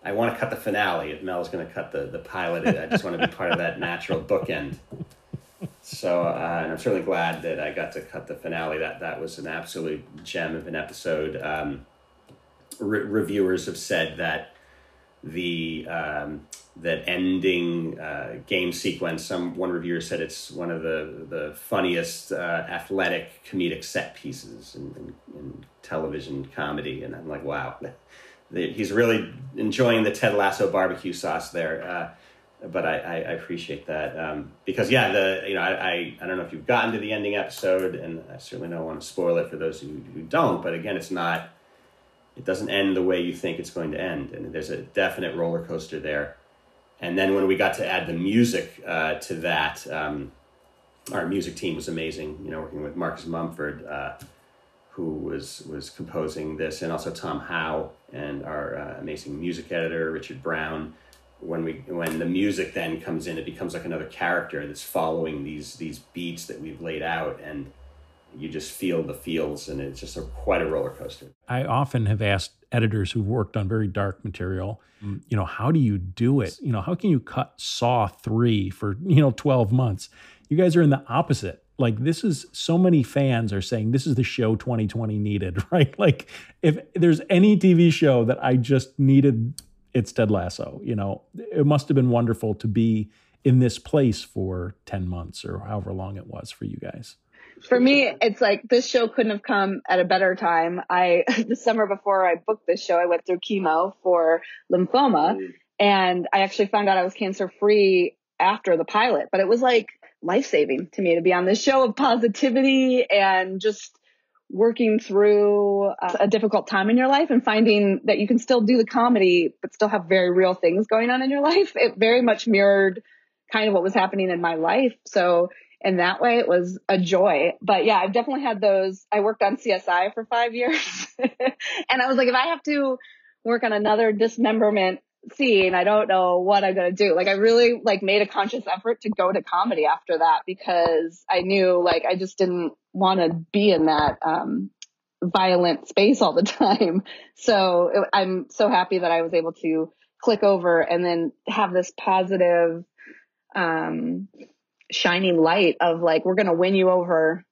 I want to cut the finale. If Mel's going to cut the, the pilot, I just want to be part of that natural bookend. So, uh, and I'm certainly glad that I got to cut the finale. That that was an absolute gem of an episode. Um, re- reviewers have said that the um, that ending uh, game sequence. Some one reviewer said it's one of the the funniest uh, athletic comedic set pieces in, in, in, television comedy, and I'm like, wow, he's really enjoying the Ted Lasso barbecue sauce there. But I, I, appreciate that um, because yeah the you know I, I, I don't know if you've gotten to the ending episode and I certainly don't want to spoil it for those who, who don't but again it's not it doesn't end the way you think it's going to end and there's a definite roller coaster there. And then when we got to add the music uh, to that um, our music team was amazing you know working with Marcus Mumford uh, who was was composing this and also Tom Howe and our uh, amazing music editor Richard Brown when we when the music then comes in, it becomes like another character that's following these these beats that we've laid out, and you just feel the feels, and it's just a, quite a roller coaster. I often have asked editors who've worked on very dark material, mm. you know, how do you do it? You know, how can you cut Saw three for you know twelve months? You guys are in the opposite like this is so many fans are saying this is the show 2020 needed right like if there's any tv show that i just needed it's Ted Lasso. You know, it must have been wonderful to be in this place for 10 months or however long it was for you guys. For me, it's like this show couldn't have come at a better time. I, the summer before I booked this show, I went through chemo for lymphoma and I actually found out I was cancer free after the pilot, but it was like life saving to me to be on this show of positivity and just working through uh, a difficult time in your life and finding that you can still do the comedy but still have very real things going on in your life it very much mirrored kind of what was happening in my life so in that way, it was a joy. But yeah, I've definitely had those. I worked on CSI for five years and I was like, if I have to work on another dismemberment scene, I don't know what I'm going to do. Like I really like made a conscious effort to go to comedy after that because I knew like I just didn't want to be in that, um, violent space all the time. So it, I'm so happy that I was able to click over and then have this positive, um, shining light of like, we're going to win you over.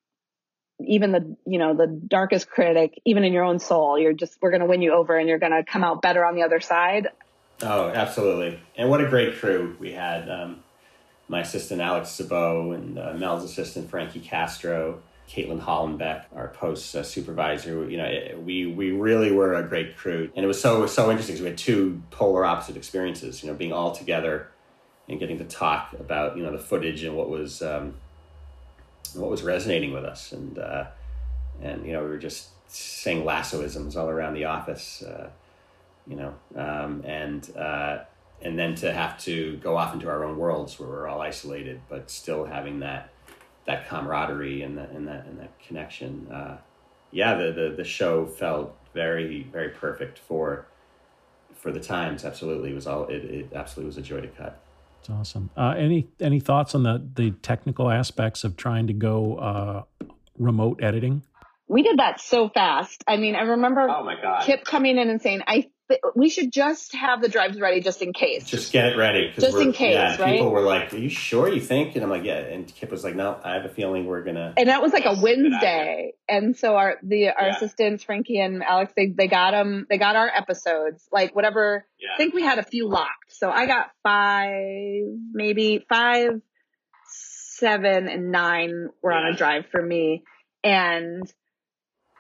Even the, you know, the darkest critic, even in your own soul, you're just, we're going to win you over and you're going to come out better on the other side. Oh, absolutely. And what a great crew we had. Um, my assistant, Alex Sabot, and uh, Mel's assistant, Frankie Castro, Caitlin Hollenbeck, our post uh, supervisor. You know, it, we we really were a great crew, and it was so so interesting. So we had two polar opposite experiences. You know, being all together and getting to talk about you know the footage and what was um, what was resonating with us, and uh, and you know we were just saying lassoisms all around the office. Uh, you know, um, and uh, and then to have to go off into our own worlds where we're all isolated, but still having that that camaraderie and that and that and that connection. Uh, yeah, the, the the show felt very very perfect for for the times. Absolutely, it was all it, it absolutely was a joy to cut. It's awesome. Uh, any any thoughts on the the technical aspects of trying to go uh, remote editing? We did that so fast. I mean, I remember oh my God. Kip coming in and saying, "I we should just have the drives ready just in case. Just get it ready. Just in case, yeah, right? People were like, "Are you sure you think?" And I'm like, "Yeah." And Kip was like, "No, I have a feeling we're gonna." And that was like a Wednesday, and so our the our yeah. assistants Frankie and Alex they they got them they got our episodes like whatever. Yeah. I think we had a few locked, so I got five, maybe five, seven, and nine were on a drive for me, and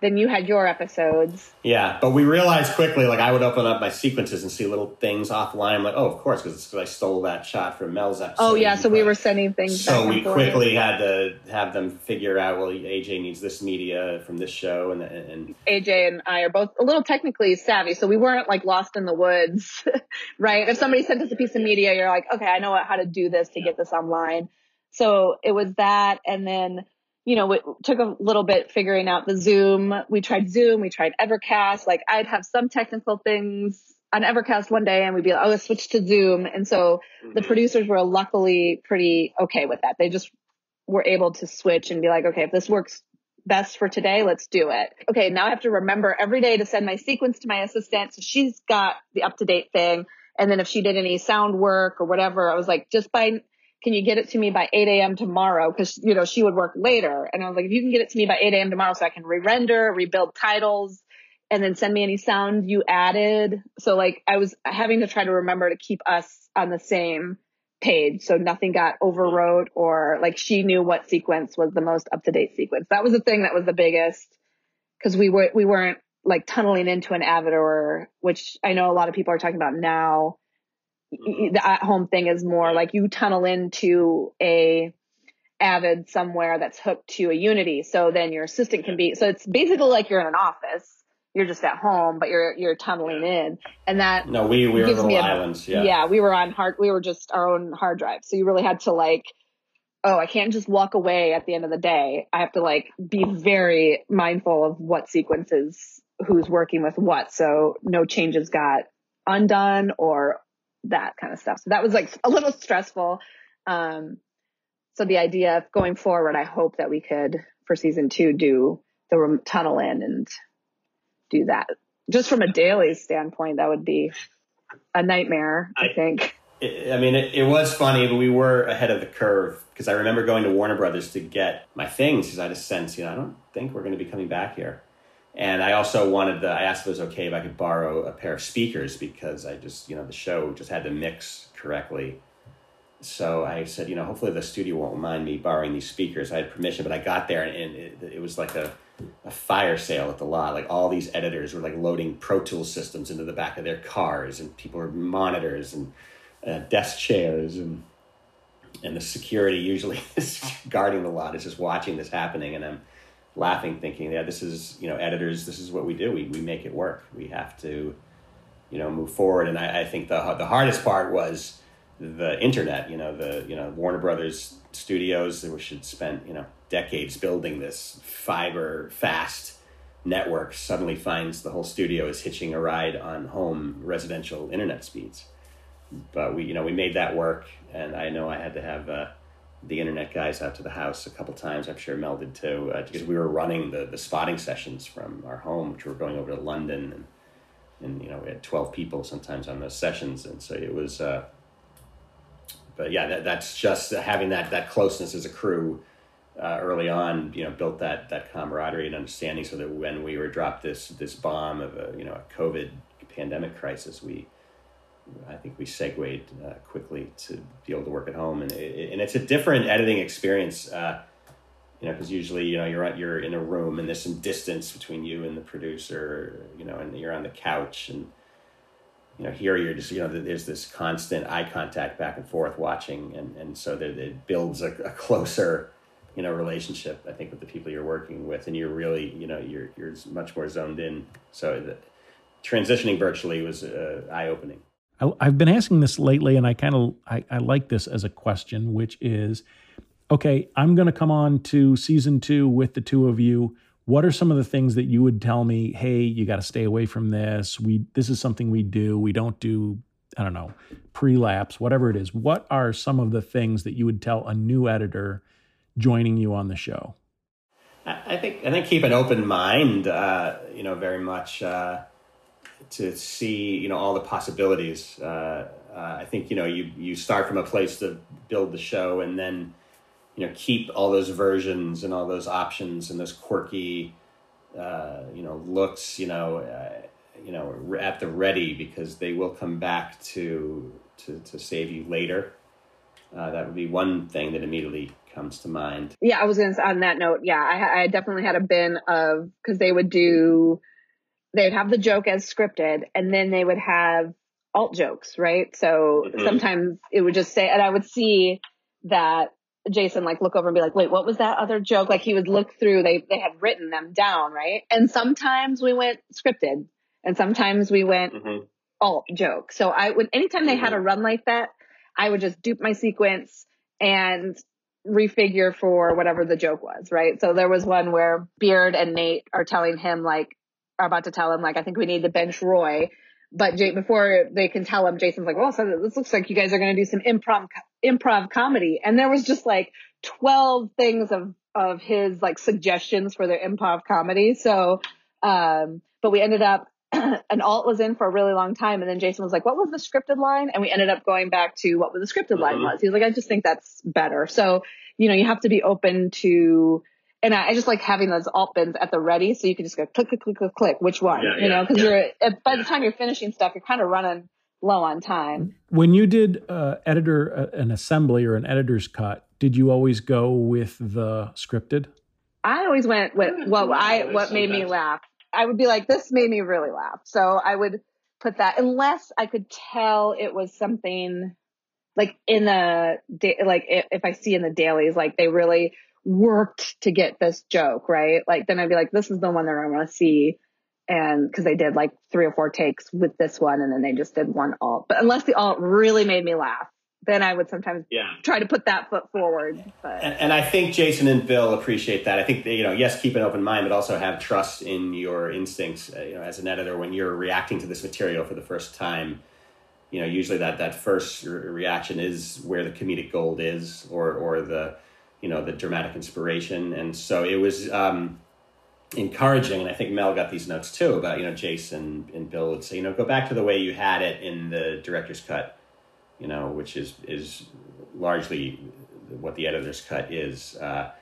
then you had your episodes. Yeah, but we realized quickly, like I would open up my sequences and see little things offline. I'm like, oh, of course, because I stole that shot from Mel's episode. Oh yeah, so we were sending things. So we quickly had to have them figure out. Well, AJ needs this media from this show, and and AJ and I are both a little technically savvy, so we weren't like lost in the woods, right? If somebody sent us a piece of media, you're like, okay, I know how to do this to get this online. So it was that, and then you know, it took a little bit figuring out the Zoom. We tried Zoom, we tried Evercast. Like I'd have some technical things on Evercast one day and we'd be like, oh, let's switch to Zoom. And so mm-hmm. the producers were luckily pretty okay with that. They just were able to switch and be like, okay, if this works best for today, let's do it. Okay, now I have to remember every day to send my sequence to my assistant. So she's got the up to date thing. And then if she did any sound work or whatever, I was like, just by can you get it to me by 8 a.m. tomorrow? Cause, you know, she would work later. And I was like, if you can get it to me by 8 a.m. tomorrow so I can re-render, rebuild titles, and then send me any sound you added. So like I was having to try to remember to keep us on the same page. So nothing got overwrote or like she knew what sequence was the most up to date sequence. That was the thing that was the biggest because we were, we weren't like tunneling into an Avid which I know a lot of people are talking about now Mm-hmm. the at home thing is more like you tunnel into a avid somewhere that's hooked to a unity so then your assistant can be so it's basically like you're in an office you're just at home but you're you're tunneling in and that no we, we were little a, islands yeah. Yeah we were on hard we were just our own hard drive so you really had to like oh i can't just walk away at the end of the day. I have to like be very mindful of what sequences who's working with what so no changes got undone or that kind of stuff. So that was like a little stressful. Um, so the idea of going forward, I hope that we could for season two do the tunnel in and do that. Just from a daily standpoint, that would be a nightmare. I, I think. I mean, it, it, was funny, but we were ahead of the curve because I remember going to Warner Brothers to get my things because I just sense, you know, I don't think we're going to be coming back here. And I also wanted the, I asked if it was okay if I could borrow a pair of speakers because I just, you know, the show just had to mix correctly. So I said, you know, hopefully the studio won't mind me borrowing these speakers. I had permission, but I got there and, and it, it, was like a, a fire sale at the lot. Like all these editors were like loading Pro Tools systems into the back of their cars, and people were monitors and uh, desk chairs, and and the security usually is guarding the lot is just watching this happening, and I'm laughing, thinking, yeah, this is, you know, editors, this is what we do. We, we make it work. We have to, you know, move forward. And I, I think the, the hardest part was the internet. You know, the you know Warner Brothers studios, which had spent you know decades building this fiber fast network, suddenly finds the whole studio is hitching a ride on home residential internet speeds. But we, you know, we made that work, and I know I had to have uh, the internet guys out to the house a couple times. I'm sure Mel did too, uh, because we were running the the spotting sessions from our home, which were going over to London, and and you know we had 12 people sometimes on those sessions, and so it was. Uh, but yeah, that, that's just having that that closeness as a crew uh, early on, you know, built that that camaraderie and understanding, so that when we were dropped this this bomb of a you know a COVID pandemic crisis, we I think we segued uh, quickly to be able to work at home, and it, and it's a different editing experience. Uh, you know, because usually you know you're at, you're in a room and there's some distance between you and the producer, you know, and you're on the couch and you know here you're just you know there's this constant eye contact back and forth watching. And and so that it builds a, a, closer you know relationship i think with the people you're working with. And you're really you know you're you're much more zoned in. So the, transitioning virtually was uh, eye-opening i've been asking this lately and i kind of I, I like this as a question which is okay i'm going to come on to season two with the two of you. What are some of the things that you would tell me hey you got to stay away from this. We this is something we do. We don't do i don't know pre-lapse whatever it is. What are some of the things that you would tell a new editor joining you on the show? I think i think keep an open mind uh, you know very much uh, to see you know all the possibilities. Uh, uh i think you know you you start from a place to build the show and then you know keep all those versions and all those options and those quirky uh, you know looks you know uh, you know at the ready because they will come back to to, to save you later. Uh, that would be one thing that immediately comes to mind. Yeah i was gonna on that note yeah i, I definitely had a bin of because they would do they would have the joke as scripted and then they would have alt jokes right so mm-hmm. sometimes it would just say and i would see that Jason like look over and be like, wait, what was that other joke? Like he would look through, they, they had written them down, right? And sometimes we went scripted and sometimes we went mm-hmm. alt joke. So I would, anytime they mm-hmm. had a run like that, I would just dupe my sequence and refigure for whatever the joke was, right? So there was one where Beard and Nate are telling him like, are about to tell him like, I think we need to bench Roy. But Jay, before they can tell him, Jason's like, well, so this looks like you guys are going to do some improv, improv comedy. And there was just like 12 things of, of his like suggestions for their improv comedy. So, um, but we ended up, an alt was in for a really long time. And then Jason was like, what was the scripted line? And we ended up going back to what the scripted mm-hmm. line was. He was like, I just think that's better. So, you know, you have to be open to, and I, I, just like having those alt bins at the ready so you can just go click, click, click, click, click, which one, yeah, you know, because yeah. you're, by the time you're finishing stuff, you're kind of running low on time. When you did uh, editor, uh, an assembly or an editor's cut, did you always go with the scripted? I always went with, well, I, what made me laugh. I would be like, this made me really laugh. So I would put that unless I could tell it was something like in the, like if I see in the dailies, like they really worked to get this joke, right? Like then I'd be like, this is the one that I want to see. And because they did like three or four takes with this one and then they just did one alt. But unless the alt really made me laugh, then I would sometimes yeah. try to put that foot forward. But and, and, I think Jason and Bill appreciate that. I think you know, yes, keep an open mind, but also have trust in your instincts. Uh, you know, as an editor, when you're reacting to this material for the first time, you know, usually that that first re- reaction is where the comedic gold is, or or the you know the dramatic inspiration. And so it was um, encouraging. And i think mel got these notes too about you know jason and bill would say you know go back to the way you had it in the director's cut you know which is is largely what the editor's cut is because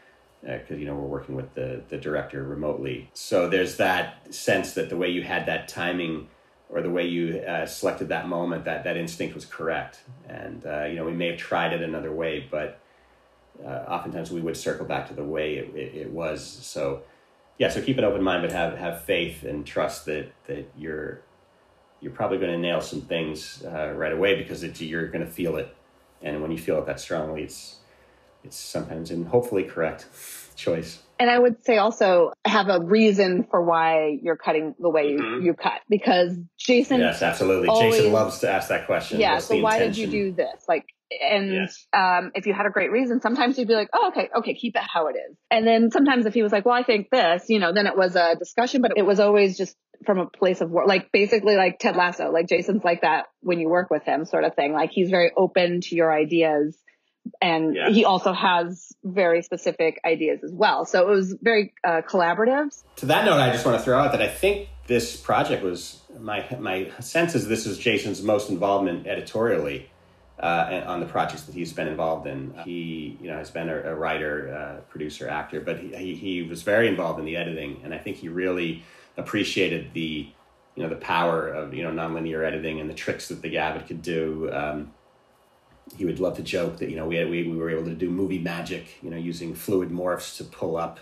uh, uh, you know we're working with the the director remotely. So there's that sense that the way you had that timing or the way you uh, selected that moment that that instinct was correct. And uh, you know we may have tried it another way but uh, oftentimes we would circle back to the way it, it, it, was. So, yeah, so keep an open mind, but have have faith and trust that that you're you're probably going to nail some things uh, right away because it, you're going to feel it, and when you feel it that strongly, it's it's sometimes and hopefully correct. choice. And I would say also have a reason for why you're cutting the way Mhm. you, you cut because Jason Yes, absolutely. always- Jason loves to ask that question. yeah What's so why did you do this like and Yes. um, if you had a great reason sometimes you'd be like oh okay okay keep it how it is. And then sometimes if he was like well i think this you know then it was a discussion but it was always just from a place of work like basically like ted lasso like jason's like that when you work with him sort of thing. Like he's very open to your ideas and Yeah. he also has very specific ideas as well. So it was very uh, collaborative. To that note, I just want to throw out that I think this project was my my sense is this is Jason's most involvement editorially uh, on the projects that he's been involved in. He you know has been a, a writer, uh, producer, actor, but he, he was very involved in the editing, and I think he really appreciated the you know the power of you know nonlinear editing and the tricks that the Avid could do. Um, he would love to joke that you know we had, we, we were able to do movie magic, you know, using fluid morphs to pull up,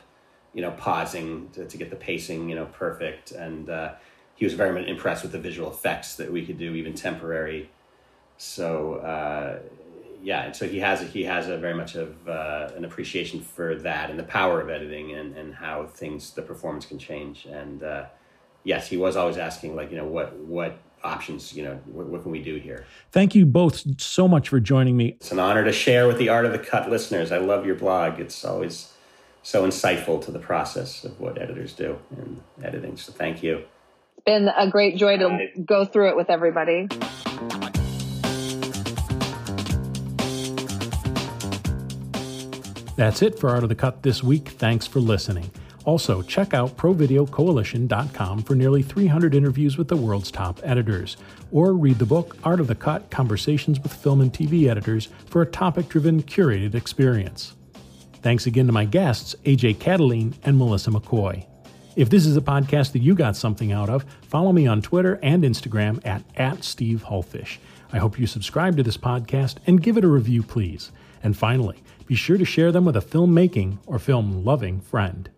you know, pausing to, to get the pacing, you know, perfect. And uh, he was very impressed with the visual effects that we could do, even temporary. So uh, yeah, and so he has a, he has a very much of uh, an appreciation for that and the power of editing and, and how things the performance can change. And uh, yes, he was always asking like you know what what options you know what, what can we do here. Thank you both so much for joining me. It's an honor to share with the Art of the Cut listeners. I love your blog. It's always so insightful to the process of what editors do in editing. So thank you. it's been a great joy to go through it with everybody That's it for Art of the Cut this week. Thanks for listening. Also, check out ProVideoCoalition.com for nearly 300 interviews with the world's top editors, or read the book Art of the Cut Conversations with Film and TV Editors for a topic driven, curated experience. Thanks again to my guests, AJ Catoline and Melissa McCoy. If this is a podcast that you got something out of, follow me on Twitter and Instagram at, at Steve Hullfish. I hope you subscribe to this podcast and give it a review, please. And finally, be sure to share them with a filmmaking or film loving friend.